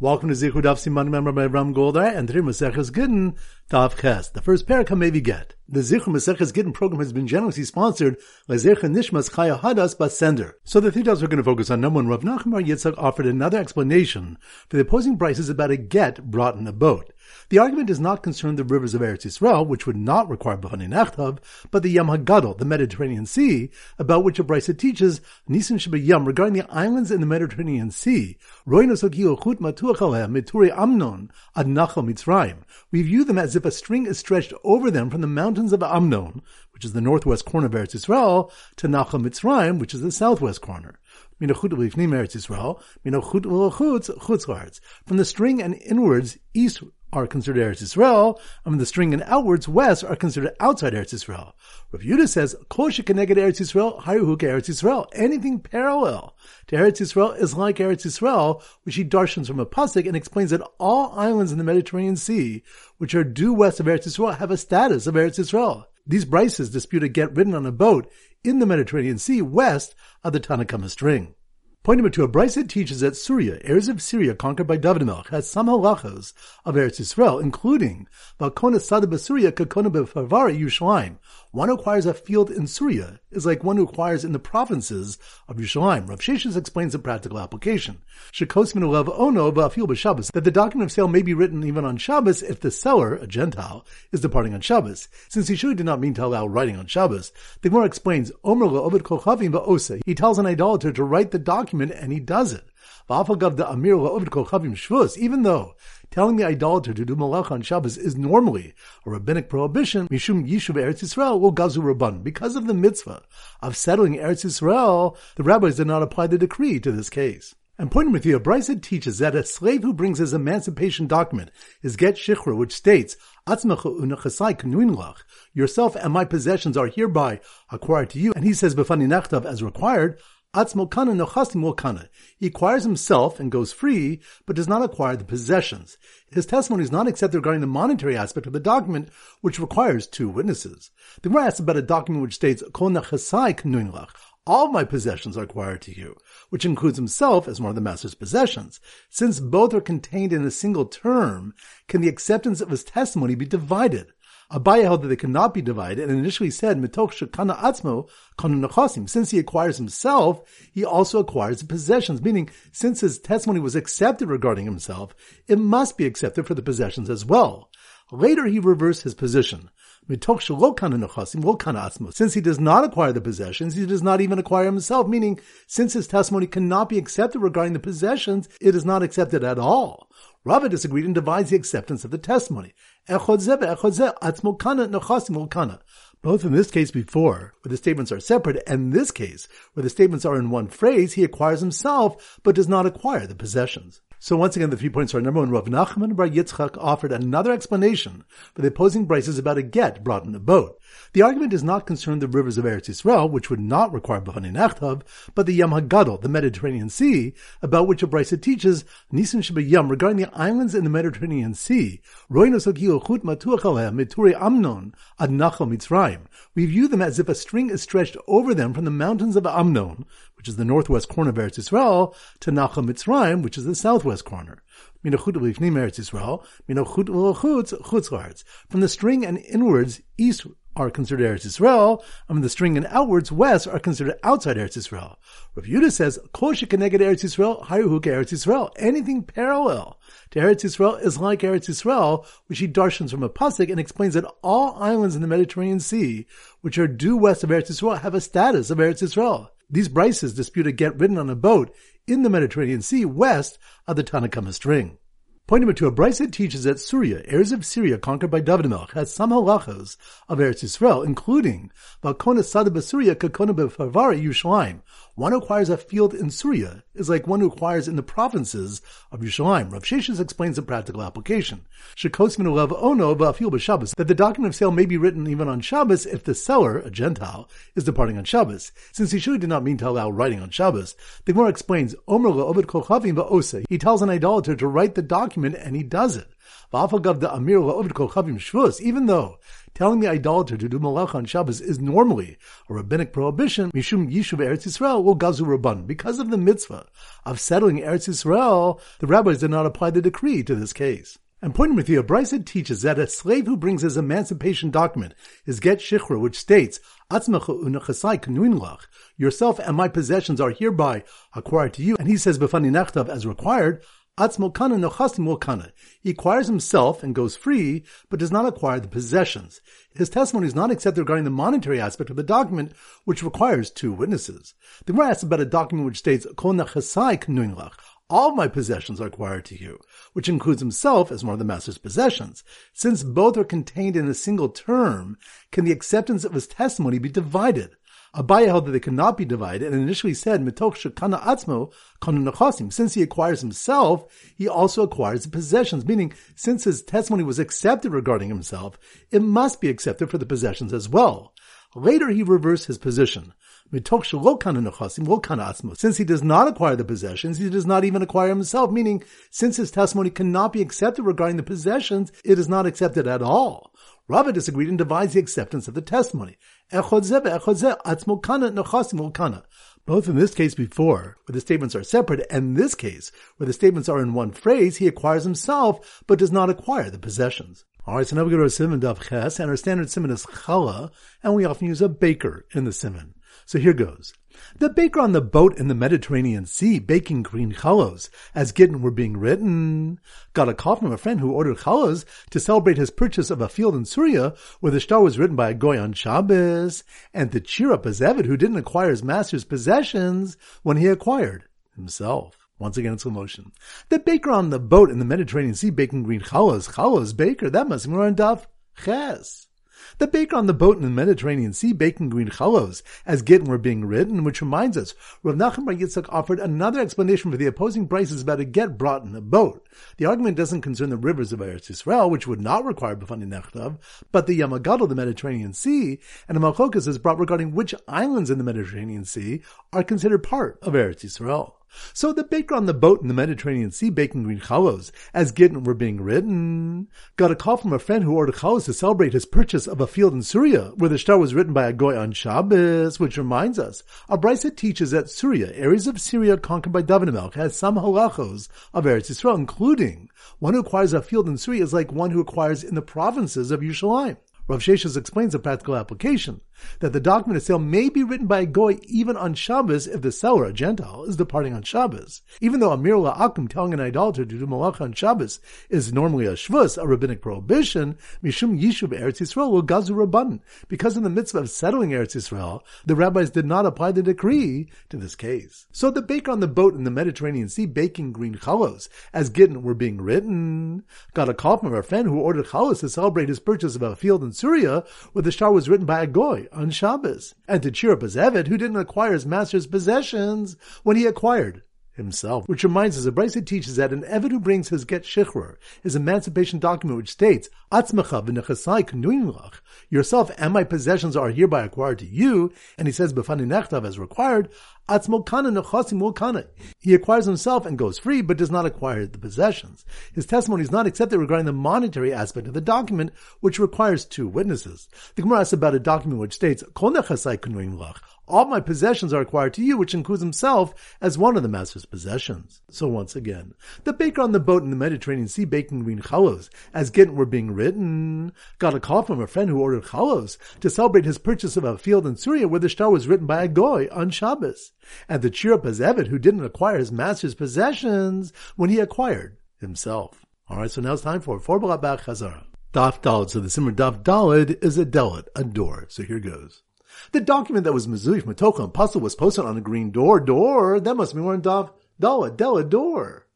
Welcome to Zichud Daf Siman member by Ram Goldar and today Maseches Gittin Daf Ches. The first parak maybe get. The Zichron Maseches Gittin program has been generously sponsored by Zercha Nishmas Chaya Hadas Basender. So the three dots we're going to focus on. Number one, Rav Nachman Bar Yitzchak offered another explanation for the opposing brises about a get brought in a boat. The argument does not concern the rivers of Eretz Yisrael, which would not require B'fani Nechtav, but the Yam HaGadol, the Mediterranean Sea, about which a teaches Nisan Sheba Yam regarding the islands in the Mediterranean Sea. Amnon. We view them as if a string is stretched over them from the mountains of Amnon, which is the northwest corner of Eretz Yisrael, to Nachal Mitzrayim, which is the southwest corner. From the string and inwards, east are considered Eretz Yisrael, mean the string and outwards west are considered outside Eretz Yisrael. Rav Yudah says, Kol shekeneged Eretz Yisrael, hayuhu Eretz Yisrael. Anything parallel to Eretz Yisrael is like Eretz Yisrael, which he darshans from a pasuk and explains that all islands in the Mediterranean Sea, which are due west of Eretz Yisrael, have a status of Eretz Yisrael. These brises dispute a get written on a boat in the Mediterranean Sea west of the Tanakama string. Point number two, a Bryce teaches that Surya, heirs of Syria conquered by David Melch, has some halachas of Eretz Yisrael, including Balkona Sada Basuria Kakona Befarvari Yerushalayim. One who acquires a field in Surya is like one who acquires in the provinces of Yerushalayim. Rav Sheshes explains the practical application. Shekos Minulev Ono Ba'afil B'Shabbos, that the document of sale may be written even on Shabbos if the seller, a Gentile, is departing on Shabbos. Since he surely did not mean to allow writing on Shabbos, the Gemara explains, Omer Ovid Kochavim Ba'ose. He tells an idolater to write the document and he does it. Even though telling the idolater to do malach on Shabbos is normally a rabbinic prohibition, Mishum Yishuv Eretz Yisrael will gazu rabban. Because of the mitzvah of settling Eretz Yisrael, the rabbis did not apply the decree to this case. And pointing with you, Bryce teaches that a slave who brings his emancipation document is get shichrur, which states, yourself and my possessions are hereby acquired to you. And he says, as required, Atzmokana. He acquires himself and goes free, but does not acquire the possessions. His testimony is not accepted regarding the monetary aspect of the document, which requires two witnesses. The Gemara asks about a document which states, all my possessions are acquired to you, which includes himself as one of the master's possessions. Since both are contained in a single term, can the acceptance of his testimony be divided? Abaye held that they could not be divided and initially said, Mitoch shekana atzmo Since he acquires himself, he also acquires the possessions, meaning since his testimony was accepted regarding himself, it must be accepted for the possessions as well. Later he reversed his position. Since he does not acquire the possessions, he does not even acquire himself, meaning since his testimony cannot be accepted regarding the possessions, it is not accepted at all. Rava disagreed and divides the acceptance of the testimony. Both in this case before, where the statements are separate, and this case, where the statements are in one phrase, he acquires himself, but does not acquire the possessions. So once again, the three points are number one, Rav Nachman Bar Yitzchak offered another explanation for the opposing brises about a get brought in a boat. The argument does not concern the rivers of Eretz Yisrael, which would not require B'fani Nechtav, but the Yam HaGadol, the Mediterranean Sea, about which a brisa teaches Nisan Yam regarding the islands in the Mediterranean Sea. We view them as if a string is stretched over them from the mountains of Amnon, which is the northwest corner of Eretz Yisrael, to Nachal Mitzrayim, which is the southwest corner. From the string and inwards, east are considered Eretz Yisrael, and the string and outwards, west, are considered outside Eretz Yisrael. Rav Yudah says, Kol shekeneged Eretz Yisrael, hayuhu Eretz Yisrael. Anything parallel to Eretz Yisrael is like Eretz Yisrael, which he darshans from a pasuk and explains that all islands in the Mediterranean Sea, which are due west of Eretz Yisrael, have a status of Eretz Yisrael. These brises dispute a get written on a boat in the Mediterranean Sea west of the Tanakama string. Point number two, a Bryce teaches that Surya, heirs of Syria conquered by David Melch, has some halachas of Eretz Yisrael, including Balkona Sada Basuria Kakona Befarvari Yerushalayim, one who acquires a field in Syria is like one who acquires in the provinces of Yerushalayim. Rav Sheshes explains the practical application. That the document of sale may be written even on Shabbos if the seller, a Gentile, is departing on Shabbos. Since he surely did not mean to allow writing on Shabbos, the Gemara explains. He tells an idolater to write the document and he does it. Even though telling the idolater to do malacha on Shabbos is normally a rabbinic prohibition, mishum yishuv Eretz Yisrael will gazu rabban. Because of the mitzvah of settling Eretz Yisrael, the rabbis did not apply the decree to this case. And pointing with you, Brisa teaches that a slave who brings his emancipation document, his get shichrur, which states, yourself and my possessions are hereby acquired to you, and he says, befani required, he acquires himself and goes free, but does not acquire the possessions. His testimony is not accepted regarding the monetary aspect of the document, which requires two witnesses. The Gemara asks about a document which states, all my possessions are acquired to you, which includes himself as one of the master's possessions. Since both are contained in a single term, can the acceptance of his testimony be divided? Abaye held that they could not be divided and initially said, Mitoch shekana atzmo kanu Since he acquires himself, he also acquires the possessions, meaning since his testimony was accepted regarding himself, it must be accepted for the possessions as well. Later he reversed his position. Since he does not acquire the possessions, he does not even acquire himself, meaning since his testimony cannot be accepted regarding the possessions, it is not accepted at all. Rava disagreed and divides the acceptance of the testimony. Both in this case before, where the statements are separate, and this case, where the statements are in one phrase, he acquires himself, but does not acquire the possessions. Alright, so now we go to our simon daf ches, and our standard simon is chala, and we often use a baker in the simon. So here goes. The baker on the boat in the Mediterranean Sea baking green challos as Gittin were being written got a call from a friend who ordered challos to celebrate his purchase of a field in Syria where the star was written by a goy on Shabbos and to cheer up a Zevid who didn't acquire his master's possessions when he acquired himself. Once again, it's slow motion. The baker on the boat in the Mediterranean Sea baking green challos, challos baker, that must be more on Daf Ches. The baker on the boat in the Mediterranean Sea baking green chalos as Gittin were being written, which reminds us, Rav Nachman Bar Yitzchak offered another explanation for the opposing brises about a get brought in a boat. The argument doesn't concern the rivers of Eretz Yisrael, which would not require B'fani Nechtav, but the Yamagadol, the Mediterranean Sea, and the Machlokas is brought regarding which islands in the Mediterranean Sea are considered part of Eretz Yisrael. So the baker on the boat in the Mediterranean Sea baking green chalos, as Gittin were being written, got a call from a friend who ordered chalos to celebrate his purchase of a field in Syria, where the star was written by a goy on Shabbos, which reminds us, brisa teaches that Syria, areas of Syria conquered by David Melch, has some halachos of Eretz Yisrael, including one who acquires a field in Syria is like one who acquires in the provinces of Yerushalayim. Rav Sheshes explains a practical application that the document of sale may be written by a goy even on Shabbos if the seller, a Gentile, is departing on Shabbos. Even though Amir La'akum telling an idolater to do malacha on Shabbos is normally a shvus, a rabbinic prohibition, Mishum Yishuv Eretz Yisrael will gazu rabban. Because in the mitzvah of settling Eretz Yisrael, the rabbis did not apply the decree to this case. So the baker on the boat in the Mediterranean Sea baking green chalos, as Gittin were being written, got a call from a friend who ordered chalos to celebrate his purchase of a field in Syria, where the star was written by a goy on Shabbos, and to cheer up his Eved, who didn't acquire his master's possessions when he acquired himself. Which reminds us, the Brisa teaches that an Eved who brings his get shichrur, his emancipation document, which states, Atzmacha v'nechasai yourself and my possessions are hereby acquired to you, and he says, b'fani nechtav as required, he acquires himself and goes free, but does not acquire the possessions. His testimony is not accepted regarding the monetary aspect of the document, which requires two witnesses. The Gemara asks about a document which states, all my possessions are acquired to you, which includes himself as one of the master's possessions. So once again, the baker on the boat in the Mediterranean Sea baking green chalos, as Gittin were being written, got a call from a friend who ordered chalos to celebrate his purchase of a field in Syria where the star was written by a goy on Shabbos, and to cheer up Eved who didn't acquire his master's possessions when he acquired himself. Alright, so now it's time for four Balabach Chazara. Daf Dalid. So the Simmer Daf Dalid is a delit, a door. So here goes. The document that was Mizuyif Matoka and Pasul was posted on a green door. Door? That must be more in Dav. Dala, Della, door.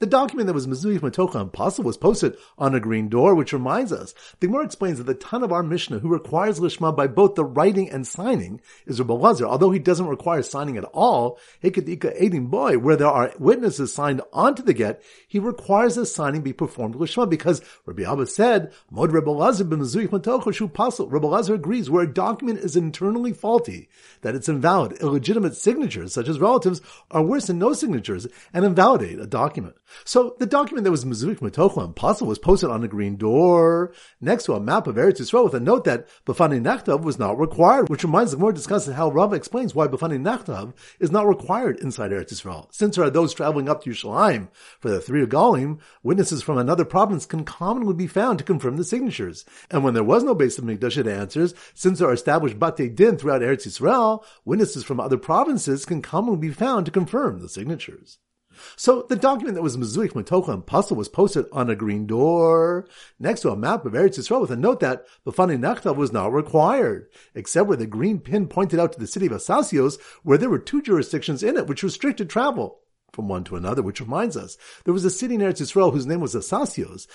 The document that was Mizuyif Matocha and Pasul was posted on a green door, which reminds us, the explains that the ton of our Mishnah who requires Lishma by both the writing and signing is Rabbi Lazar. Although he doesn't require signing at all, Hekadika Edim Boy, where there are witnesses signed onto the get, he requires the signing be performed Lishma because Rabbi Abba said, Mod Rabbi Lazar b'Mizuyif Matocha shu Pasul. Rabbi Lazar agrees where a document is internally faulty, that it's invalid. Illegitimate signatures, such as relatives, are worse than no signatures and invalidate a document. So the document that was Mizuik Metochla and Pasul was posted on a green door next to a map of Eretz Yisrael with a note that Bafani Nachtav was not required, which reminds the more discusses how Rava explains why Bafani Nachtav is not required inside Eretz Yisrael. Since there are those traveling up to Yerushalayim for the three Galim, witnesses from another province can commonly be found to confirm the signatures. And when there was no base of Mikdash, answers, since there are established Bate Din throughout Eretz Yisrael, witnesses from other provinces can commonly be found to confirm the signatures. So the document that was Mizuich Matocha and Pasul was posted on a green door next to a map of Eretz Yisrael with a note that Bafani Nachtav was not required, except where the green pin pointed out to the city of Asasios where there were two jurisdictions in it which restricted travel from one to another, which reminds us there was a city in Eretz Yisrael whose name was Asasios,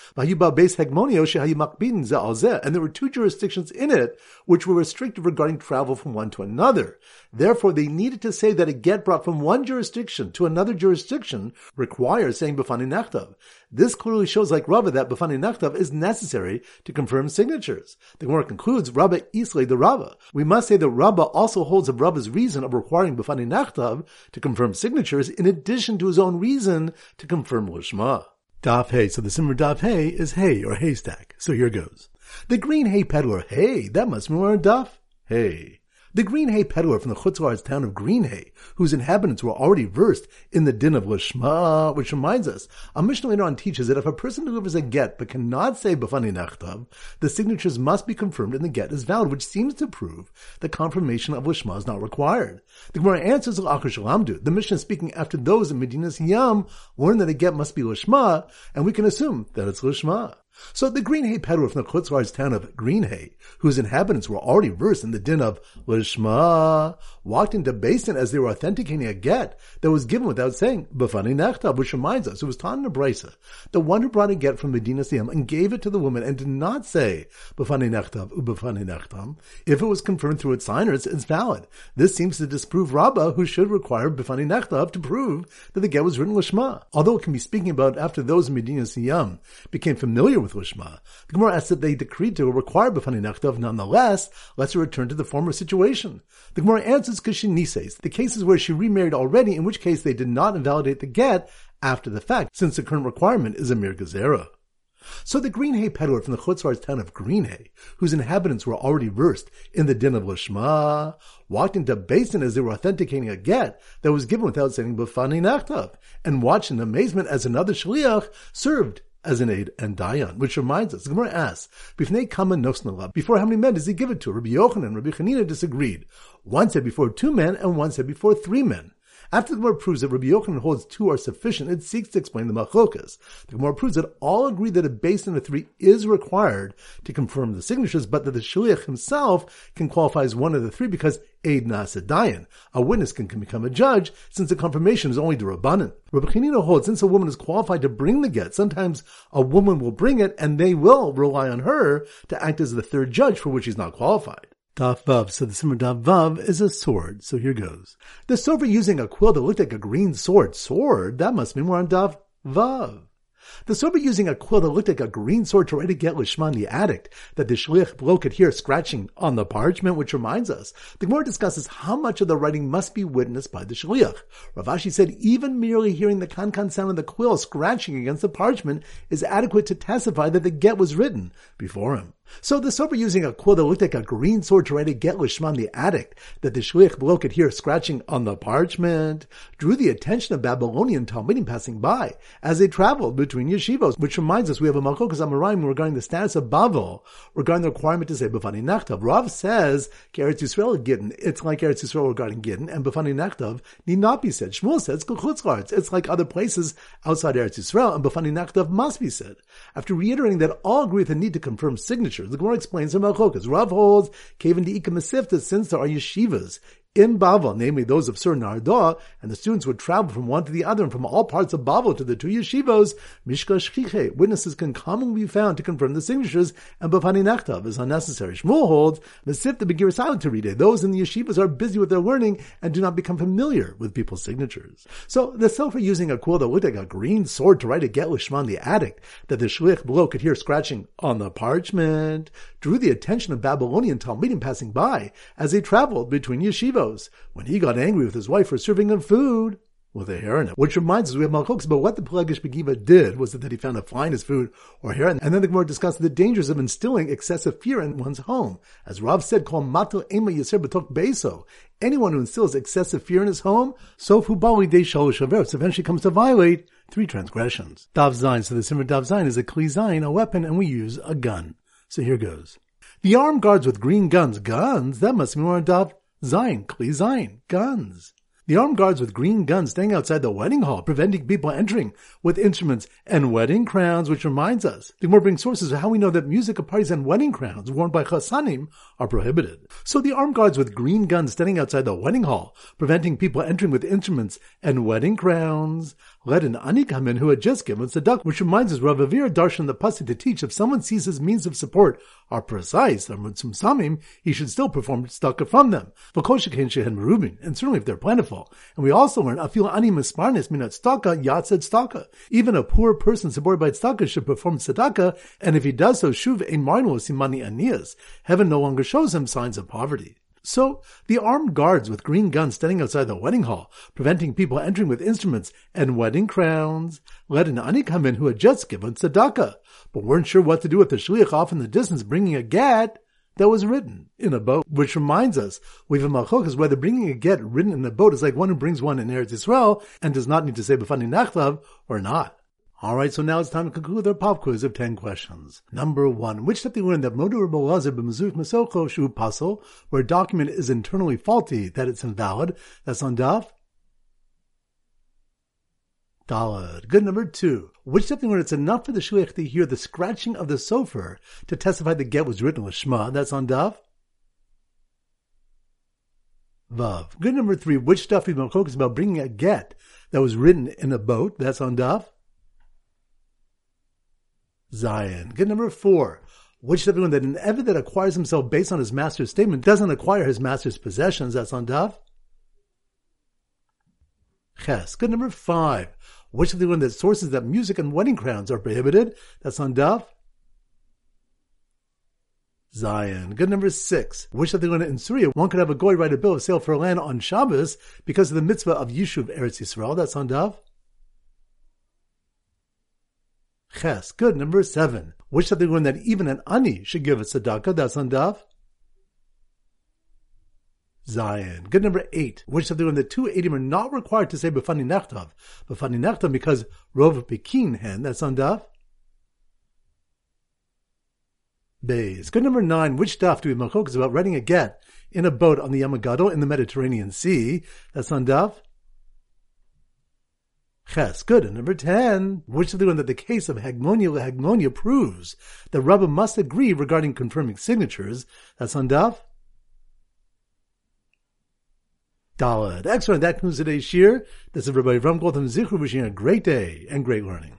and there were two jurisdictions in it which were restricted regarding travel from one to another. Therefore, they needed to say that a get brought from one jurisdiction to another jurisdiction requires saying Bafani Nachtav. This clearly shows, like Rava, that Bafani Nachtav is necessary to confirm signatures. The Gemara concludes, Rabba Islay the Rava. We must say that Rabba also holds of Rabba's reason of requiring Bafani Nachtav to confirm signatures in addition to his own reason to confirm Lishma. Daf Hay. So the Simmer Daf Hay is hay or haystack. So here goes. The green hay peddler, hey, that must be more Daf Hay. The Green Hay peddler from the Chutzlar's town of Green Hay, whose inhabitants were already versed in the din of Lishma, which reminds us, a Mishnah later on teaches that if a person delivers a get but cannot say Bafani Nachtav, the signatures must be confirmed and the get is valid, which seems to prove that confirmation of Lishma is not required. The Gemara answers Al-Akhir The Mishnah speaking after those in Medina's Yam learn that a get must be Lishma, and we can assume that it's Lishma. So the Green Hay peddler from the Chutzlar's town of Green Hay, whose inhabitants were already versed in the din of Lishma, walked into Beis Din as they were authenticating a get that was given without saying Bafani Nechtav, which reminds us, it was a Brisa, the one who brought a get from Medina Siyam and gave it to the woman and did not say Bafani Nechtav, Ubafani Nechtam, if it was confirmed through its signers, it's valid. This seems to disprove Rabbah, who should require Bafani Nechtav to prove that the get was written Lishma. Although it can be speaking about after those in Medina Siyam became familiar with Lishma. The Gemara asks that they decreed to require B'fani Nachtav, nonetheless, let's return to the former situation. The Gemara answers Kishinises, the cases where she remarried already, in which case they did not invalidate the get after the fact, since the current requirement is a mere gezerah. So the Green Hay peddler from the Chutzlar's town of Green Hay, whose inhabitants were already versed in the din of Lishma, walked into Beis Din as they were authenticating a get that was given without saying B'fani Nachtav, and watched in amazement as another shliach served as an aid and dayan, which reminds us, the Gemara asks, before how many men does he give it to? Rabbi Yochanan and Rabbi Chanina disagreed. One said before two men, and one said before three men. After the Gemara proves that Rabbi Yochanan holds two are sufficient, it seeks to explain the machlokas. The Gemara proves that all agree that a beis din of three is required to confirm the signatures, but that the shliach himself can qualify as one of the three because aid nasadayan. A witness can, can become a judge since the confirmation is only the rabbanan. Rabbi Chanina holds since a woman is qualified to bring the get, sometimes a woman will bring it and they will rely on her to act as the third judge for which she's not qualified. Daf Vav. So the Simmer Daf Vav is a sword. So here goes. The silver using a quill that looked like a green sword. Sword? That must mean we're on Daf Vav. The Sofer using a quill that looked like a green sword to to get Lishman the addict that the Shliach blow could hear scratching on the parchment, which reminds us, the Gemara discusses how much of the writing must be witnessed by the Shliach. Rav Ashi said even merely hearing the kan-kan sound of the quill scratching against the parchment is adequate to testify that the get was written before him. So the sofer using a quill that looked like a green sword to write a get Lishman the addict that the shliach below could hear scratching on the parchment drew the attention of Babylonian Talmidim passing by as they traveled between yeshivos, which reminds us we have a Machlokas Amoraim regarding the status of Bavel, regarding the requirement to say Bafani Nachtav. Rav says Eretz Yisrael Gidden, it's like Eretz Yisrael regarding Gidden, and Bafani Nachtav need not be said. Shmuel says Kuchutzlarts, it's like other places outside Eretz Yisrael, and Bafani Nachtav must be said. After reiterating that all agree with the need to confirm signature the Gemara explains the Machlokas. Rav holds, Kaven the Ika since there are yeshivas in Bavel, namely those of Sur Narda, and the students would travel from one to the other and from all parts of Bavel to the two yeshivos, Mishka Shchiche, witnesses can commonly be found to confirm the signatures, and Bafani Nachtav is unnecessary. Shmuel holds, Mesif the Begir silent to read. Those in the yeshivas are busy with their learning and do not become familiar with people's signatures. So the Sofer using a quill that looked like a green sword to write a get Lishman the addict, that the Shlich below could hear scratching on the parchment, drew the attention of Babylonian Talmidim passing by as they traveled between when he got angry with his wife for serving him food with a hair in it. Which reminds us, we have Machlokes about what the Pilegesh B'Givah did was that he found a his food or hair, and then the Gemara discussed the dangers of instilling excessive fear in one's home. As Rav said, call Mato Ema Yisir Betok Beso. Anyone who instills excessive fear in his home, Sofu Bali De Shalosh eventually comes to violate three transgressions. Dav Zayin, so the Simmer Dav Zayin is a Kli Zayin, a weapon, and we use a gun. So here goes. The armed guards with green guns, guns, that must be more Dav Zayin, Kli Zayin, guns. The armed guards with green guns staying outside the wedding hall, preventing people entering with instruments and wedding crowns, which reminds us. The more brings sources of how we know that music at parties and wedding crowns worn by chassanim are prohibited. So the armed guards with green guns standing outside the wedding hall, preventing people entering with instruments and wedding crowns, let an ani come in who had just given tzedakah, which reminds us Rav Avir Darshan the Pasuk to teach if someone sees his means of support are precise, or samim, he should still perform tzedakah from them. And certainly if they're plentiful. And we also learn afil ani misparnis minat tzedakah yatzed tzedakah. Even a poor person supported by tzedakah should perform tzedakah, and if he does so, shuv ein marnu simani anias. Heaven no longer shows him signs of poverty. So the armed guards with green guns standing outside the wedding hall, preventing people entering with instruments and wedding crowns, let an ani come in who had just given tzedakah, but weren't sure what to do with the shliach off in the distance bringing a get that was written in a boat, which reminds us, we have a machlokas whether bringing a get written in a boat is like one who brings one in Eretz Yisrael and does not need to say b'fani nachtav or not. All right, so now it's time to conclude our pop quiz of 10 questions. Number one, which step do you learn that Modu Rabbi Lazar b'mezuf mesocho shu pasel, where a document is internally faulty, that it's invalid? That's on Daf. Dalad. Good number two. Which you learn it's enough for the shliach to hear the scratching of the sofer to testify the get was written with Shema? That's on Daf. Vav. Good number three. Which stuff focused about bringing a get that was written in a boat? That's on Daf. Zayin. Good number four. Which is everyone that an Evid that acquires himself based on his master's statement doesn't acquire his master's possessions. That's on Dav. Ches. Good number five. Which of the one that sources that music and wedding crowns are prohibited? That's on Dav. Zayin. Good number six. Which of the one in Syria one could have a goy write a bill of sale for land on Shabbos because of the mitzvah of Yishuv Eretz Yisrael. That's on Dav. Ches. Good. Number seven. Which of the one that even an ani should give a tzedakah? That's on daf. Zayin. Good number eight. Which of the one that two edim are not required to say b'fani nechtav. B'fani nechtav because rov pekin hen. That's on daf. Bays. Good number nine. Which daf do we have is about writing a get in a boat on the Yamagadol in the Mediterranean Sea? That's on daf. Ches. Good. And number 10, which is the one that the case of Hagmonia Hagmonia proves that Rabba must agree regarding confirming signatures. That's on Daf. Dalad. Excellent. That concludes today's shir. This is Rabbi Ram Gotham Zichru wishing a great day and great learning.